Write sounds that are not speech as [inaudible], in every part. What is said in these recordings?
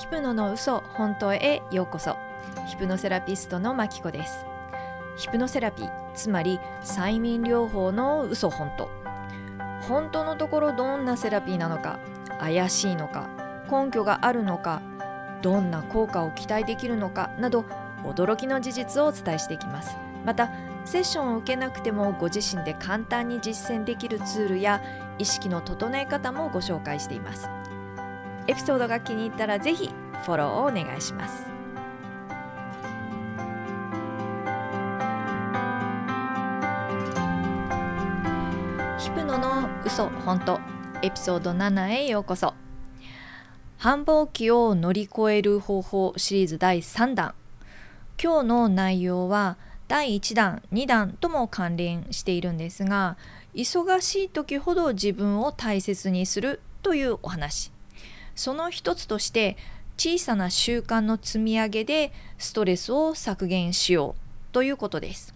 ヒプノの嘘本当へようこそ。ヒプノセラピストのマキコです。ヒプノセラピーつまり催眠療法の嘘本当。本当のところどんなセラピーなのか怪しいのか根拠があるのかどんな効果を期待できるのかなど驚きの事実をお伝えしていきます。またセッションを受けなくてもご自身で簡単に実践できるツールや意識の整え方もご紹介しています。エピソードが気に入ったらぜひフォローをお願いします。ヒプノの嘘本当エピソード7へようこそ。繁忙期を乗り越える方法シリーズ第3弾。今日の内容は第1弾2弾とも関連しているんですが忙しい時ほど自分を大切にするというお話。その一つとして小さな習慣の積み上げでストレスを削減しようということです。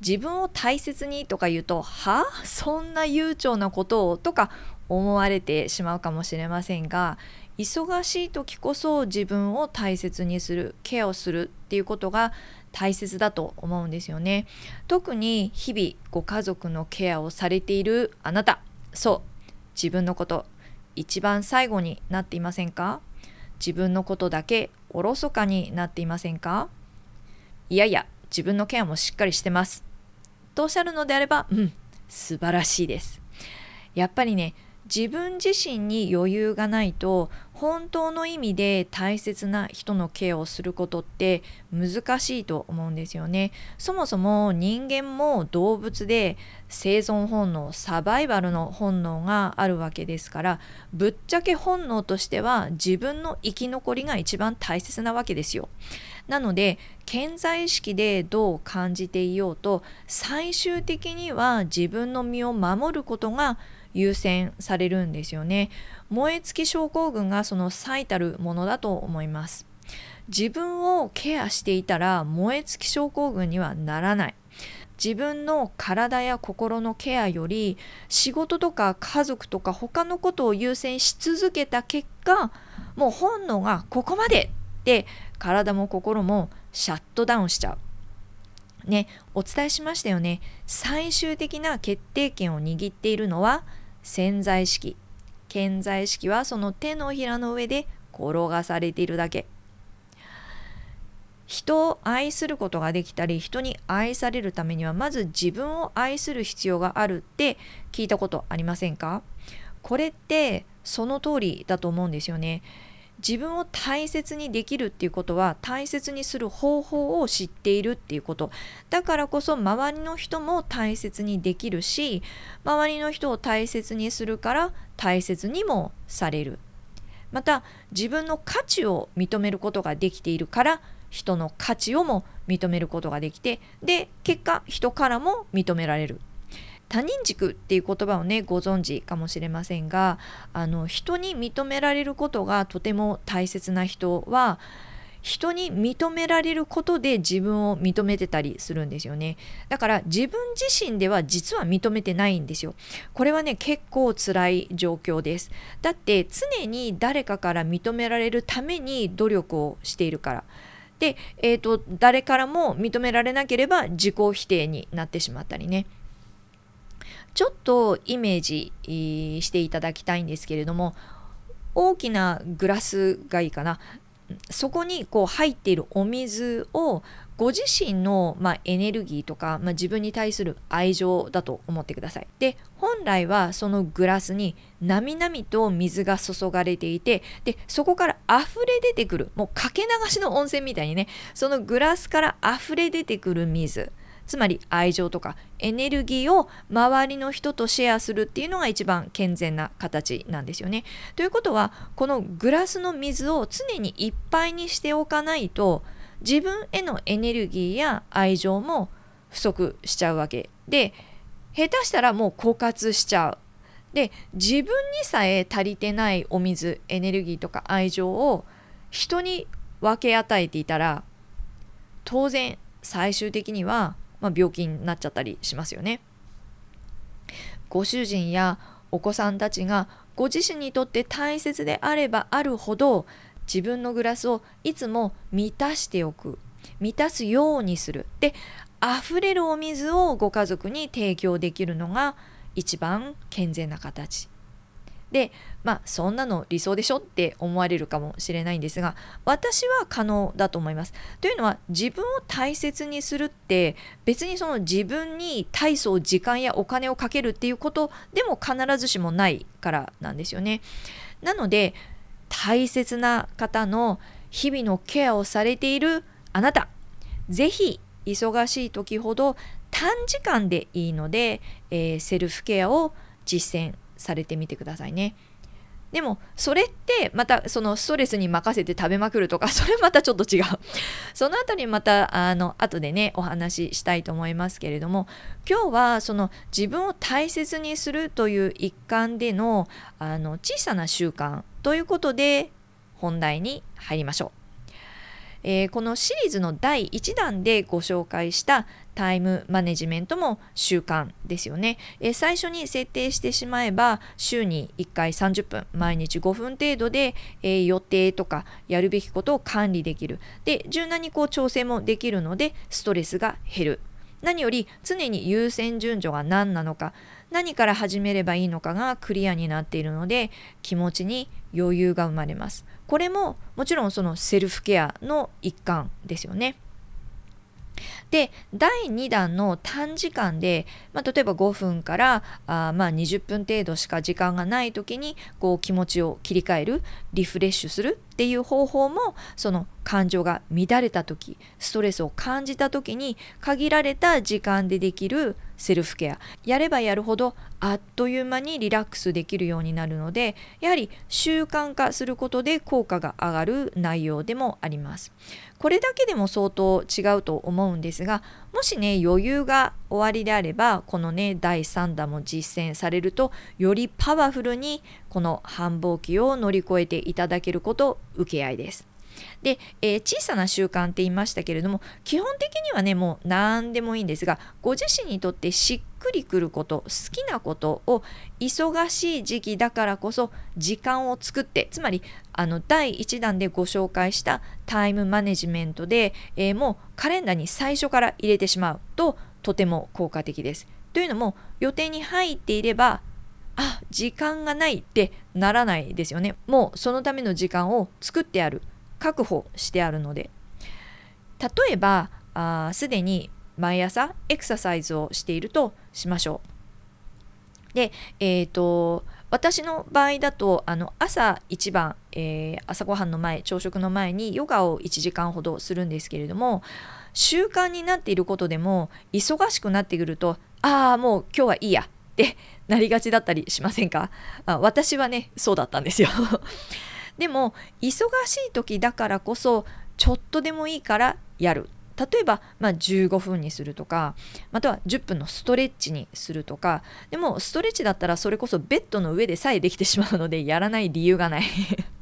自分を大切にとか言うとは？あそんな悠長なことをとか思われてしまうかもしれませんが忙しい時こそ自分を大切にするケアをするっていうことが大切だと思うんですよね。特に日々ご家族のケアをされているあなた。そう。自分のこと。一番最後になっていませんか？自分のことだけおろそかになっていませんか？いやいや自分のケアもしっかりしてます。とおっしゃるのであればうん素晴らしいです。やっぱりね自分自身に余裕がないと本当の意味で大切な人のケアをすることって難しいと思うんですよね。そもそも人間も動物で生存本能サバイバルの本能があるわけですからぶっちゃけ本能としては自分の生き残りが一番大切なわけですよ。なので健在意識でどう感じていようと最終的には自分の身を守ることが優先されるんですよね。燃え尽き症候群がその最たるものだと思います。自分をケアしていたら燃え尽き症候群にはならない。自分の体や心のケアより仕事とか家族とか他のことを優先し続けた結果もう本能がここまでって体も心もシャットダウンしちゃう。ねお伝えしましたよね。最終的な決定権を握っているのは潜在意識。潜在意識はその手のひらの上で転がされているだけ。人を愛することができたり人に愛されるためにはまず自分を愛する必要があるって聞いたことありませんか？これってその通りだと思うんですよね。自分を大切にできるっていうことは大切にする方法を知っているっていうこと。だからこそ周りの人も大切にできるし周りの人を大切にするから大切にもされる。また自分の価値を認めることができているから人の価値をも認めることができてで結果人からも認められる。他人軸っていう言葉をねご存知かもしれませんがあの人に認められることがとても大切な人は人に認められることで自分を認めてたりするんですよね。だから自分自身では実は認めてないんですよ。これはね結構辛い状況です。だって常に誰かから認められるために努力をしているから。で、えーと誰からも認められなければ自己否定になってしまったりね。ちょっとイメージしていただきたいんですけれども大きなグラスがいいかなそこにこう入っているお水をご自身の、まあ、エネルギーとか、まあ、自分に対する愛情だと思ってください。で本来はそのグラスになみなみと水が注がれていてでそこから溢れ出てくるもうかけ流しの温泉みたいにねそのグラスから溢れ出てくる水つまり愛情とかエネルギーを周りの人とシェアするっていうのが一番健全な形なんですよね。ということはこのグラスの水を常にいっぱいにしておかないと自分へのエネルギーや愛情も不足しちゃうわけで下手したらもう枯渇しちゃう。で自分にさえ足りてないお水エネルギーとか愛情を人に分け与えていたら当然最終的にはまあ、病気になっちゃったりしますよね。ご主人やお子さんたちがご自身にとって大切であればあるほど自分のグラスをいつも満たしておく満たすようにするで溢れるお水をご家族に提供できるのが一番健全な形でまあそんなの理想でしょって思われるかもしれないんですが私は可能だと思います。というのは自分を大切にするって別にその自分に大層時間やお金をかけるっていうことでも必ずしもないからなんですよね。なので大切な方の日々のケアをされているあなた是非忙しい時ほど短時間でいいので、えー、セルフケアを実践されてみてくださいね。でもそれってまたそのストレスに任せて食べまくるとか [laughs] それまたちょっと違うその辺りまたあの後でねお話ししたいと思いますけれども今日はその自分を大切にするという一環でのあの小さな習慣ということで本題に入りましょう。えー、このシリーズの第1弾でご紹介したタイムマネジメントも習慣ですよね、えー、最初に設定してしまえば週に1回30分毎日5分程度で、えー、予定とかやるべきことを管理できる。で柔軟にこう調整もできるのでストレスが減る。何より常に優先順序が何なのか何から始めればいいのかがクリアになっているので気持ちに余裕が生まれます。これももちろんそのセルフケアの一環ですよね。で第2弾の短時間で、まあ、例えば5分からあまあ20分程度しか時間がない時にこう気持ちを切り替えるリフレッシュするっていう方法もその感情が乱れた時ストレスを感じた時に限られた時間でできるセルフケア。やればやるほどあっという間にリラックスできるようになるのでやはり習慣化することで効果が上がる内容でもあります。これだけでも相当違うと思うんですがもしね余裕が終わりであればこのね第3弾も実践されるとよりパワフルにこの繁忙期を乗り越えていただけること受け合いです。で、えー、小さな習慣って言いましたけれども基本的にはねもう何でもいいんですがご自身にとってしっくりくること好きなことを忙しい時期だからこそ時間を作ってつまりあの第1弾でご紹介したタイムマネジメントで、えー、もうカレンダーに最初から入れてしまうととても効果的です。というのも予定に入っていればあ時間がないってならないですよねもうそのための時間を作ってある確保してあるので。例えばすでに毎朝エクササイズをしているとしましょう。でえっ、ー、と私の場合だとあの朝一番、えー、朝ごはんの前朝食の前にヨガを1時間ほどするんですけれども習慣になっていることでも忙しくなってくるとああもう今日はいいやってなりがちだったりしませんか？あ私はねそうだったんですよ。でも忙しい時だからこそちょっとでもいいからやる例えば、まあ、15分にするとかまたは10分のストレッチにするとかでもストレッチだったらそれこそベッドの上でさえできてしまうのでやらない理由がない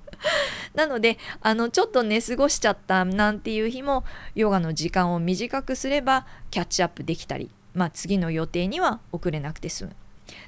[laughs] なのであのちょっと寝過ごしちゃったなんていう日もヨガの時間を短くすればキャッチアップできたり、まあ、次の予定には遅れなくて済む。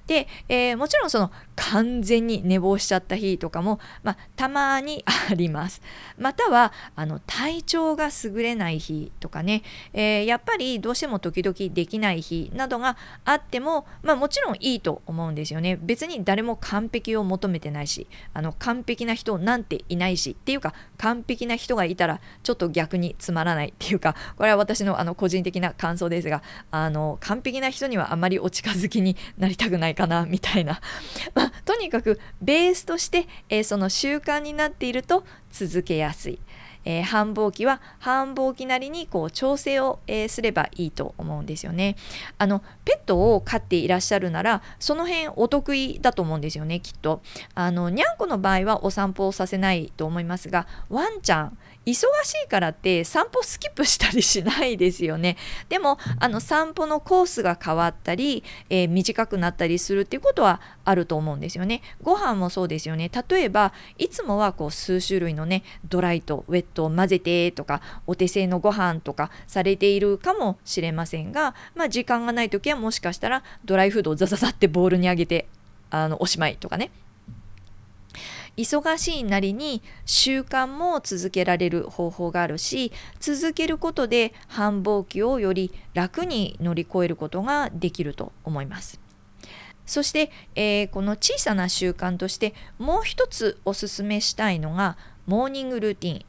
で、えー、もちろんその完全に寝坊しちゃった日とかも、まあ、たまに [laughs] あります。またはあの体調が優れない日とかね、えー、やっぱりどうしても時々できない日などがあっても、まあ、もちろんいいと思うんですよね。別に誰も完璧を求めてないしあの完璧な人なんていないしっていうか完璧な人がいたらちょっと逆につまらないっていうかこれは私のあの個人的な感想ですがあの完璧な人にはあまりお近づきになりたくないかなみたいな、[laughs] まあ、とにかくベースとして、えー、その習慣になっていると続けやすい。えー、繁忙期は繁忙期なりにこう調整を、えー、すればいいと思うんですよね。あのペットを飼っていらっしゃるならその辺お得意だと思うんですよねきっと。あのにゃんこの場合はお散歩をさせないと思いますがワンちゃん忙しいからって散歩スキップしたりしないですよね。でもあの散歩のコースが変わったり、えー、短くなったりするっていうことはあると思うんですよね。ご飯もそうですよね。例えばいつもはこう数種類のねドライとウェットを混ぜてとかお手製のご飯とかされているかもしれませんが、まあ、時間がない時はもしかしたらドライフードをザザザってボウルにあげてあのおしまいとかね忙しいなりに習慣も続けられる方法があるし続けることで繁忙期をより楽に乗り越えることができると思います。そして、えー、この小さな習慣としてもう一つおすすめしたいのがモーニングルーティン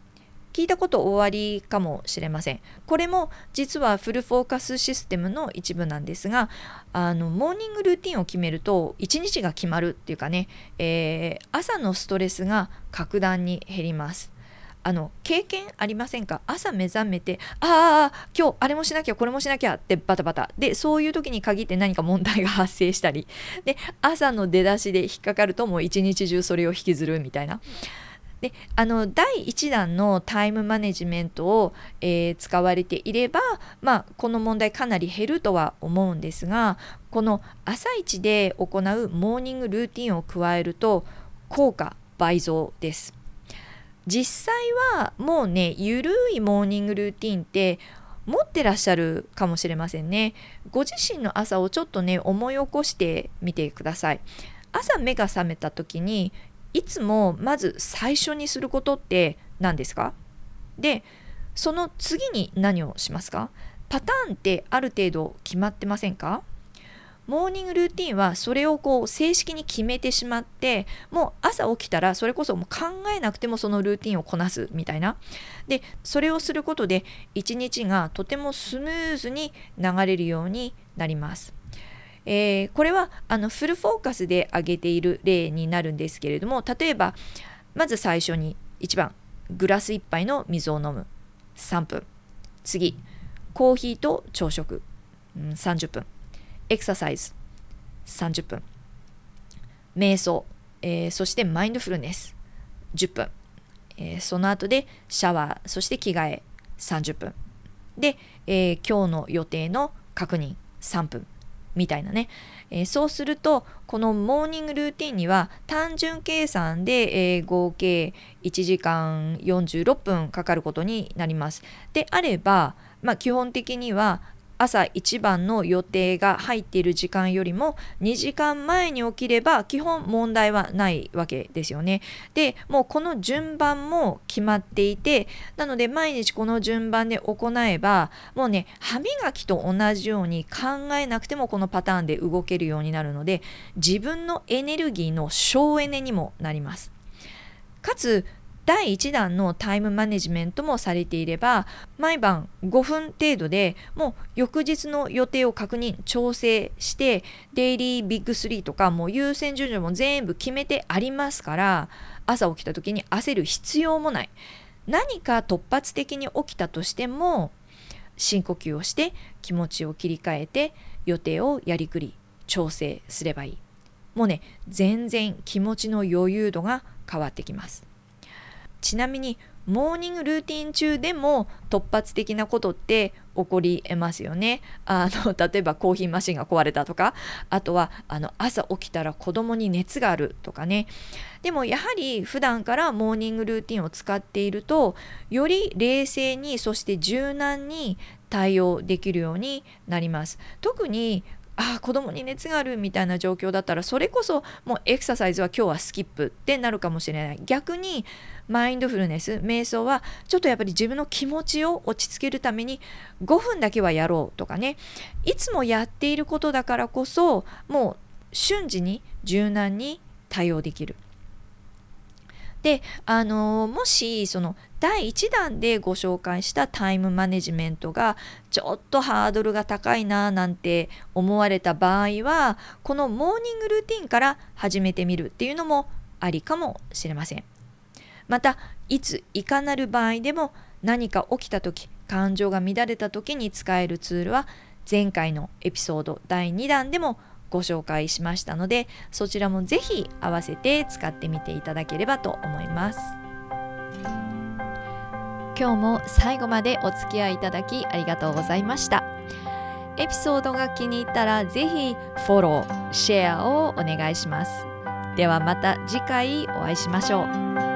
聞いたこと終わりかもしれません。これも実はフルフォーカスシステムの一部なんですが、あのモーニングルーティンを決めると一日が決まるっていうかね、えー、朝のストレスが格段に減ります。あの経験ありませんか？朝目覚めてああ今日あれもしなきゃこれもしなきゃってバタバタ。でそういう時に限って何か問題が発生したり。で朝の出だしで引っかかるともう一日中それを引きずるみたいな。であの第1弾のタイムマネジメントを、えー、使われていれば、まあ、この問題かなり減るとは思うんですがこの朝一で行うモーニングルーティンを加えると効果倍増です。実際はもうねゆるいモーニングルーティンって持ってらっしゃるかもしれませんね。ご自身の朝をちょっとね思い起こしてみてください。朝目が覚めた時にいつもまず最初にすることって何ですか？でその次に何をしますか？パターンってある程度決まってませんか？モーニングルーティンはそれをこう正式に決めてしまってもう朝起きたらそれこそもう考えなくてもそのルーティンをこなすみたいな。でそれをすることで一日がとてもスムーズに流れるようになります。えー、これはあのフルフォーカスで挙げている例になるんですけれども例えばまず最初に1番グラス1杯の水を飲む。3分。次コーヒーと朝食、うん、30分。エクササイズ30分。瞑想、えー、そしてマインドフルネス10分、えー、その後でシャワー。そして着替え。30分。で、えー、今日の予定の確認。3分。みたいなね、えー、そうするとこのモーニングルーティンには単純計算で、えー、合計1時間46分かかることになります。であれば、まあ、基本的には朝一番の予定が入っている時間よりも2時間前に起きれば基本問題はないわけですよね。でもうこの順番も決まっていてなので毎日この順番で行えばもうね歯磨きと同じように考えなくてもこのパターンで動けるようになるので自分のエネルギーの省エネにもなります。かつ第1弾のタイムマネジメントもされていれば毎晩5分程度でもう翌日の予定を確認調整してデイリービッグ3とかもう優先順序も全部決めてありますから朝起きた時に焦る必要もない。何か突発的に起きたとしても深呼吸をして気持ちを切り替えて予定をやりくり調整すればいい。もうね全然気持ちの余裕度が変わってきます。ちなみにモーニングルーティン中でも突発的なことって起こりえますよね。あの [laughs] 例えばコーヒーマシンが壊れたとかあとはあの朝起きたら子供に熱があるとかね。でもやはり普段からモーニングルーティンを使っているとより冷静にそして柔軟に対応できるようになります。特にあ子供に熱があるみたいな状況だったらそれこそもうエクササイズは今日はスキップってなるかもしれない逆にマインドフルネス瞑想はちょっとやっぱり自分の気持ちを落ち着けるために5分だけはやろうとかねいつもやっていることだからこそもう瞬時に柔軟に対応できる。であのもしその第1弾でご紹介したタイムマネジメントがちょっとハードルが高いななんて思われた場合はこのモーニングルーティンから始めてみるっていうのもありかもしれません。またいついかなる場合でも何か起きた時感情が乱れた時に使えるツールは前回のエピソード第2弾でもご紹介しましたのでそちらもぜひ合わせて使ってみていただければと思います。今日も最後までお付き合いいただきありがとうございました。エピソードが気に入ったらぜひフォロー、シェアをお願いします。ではまた次回お会いしましょう。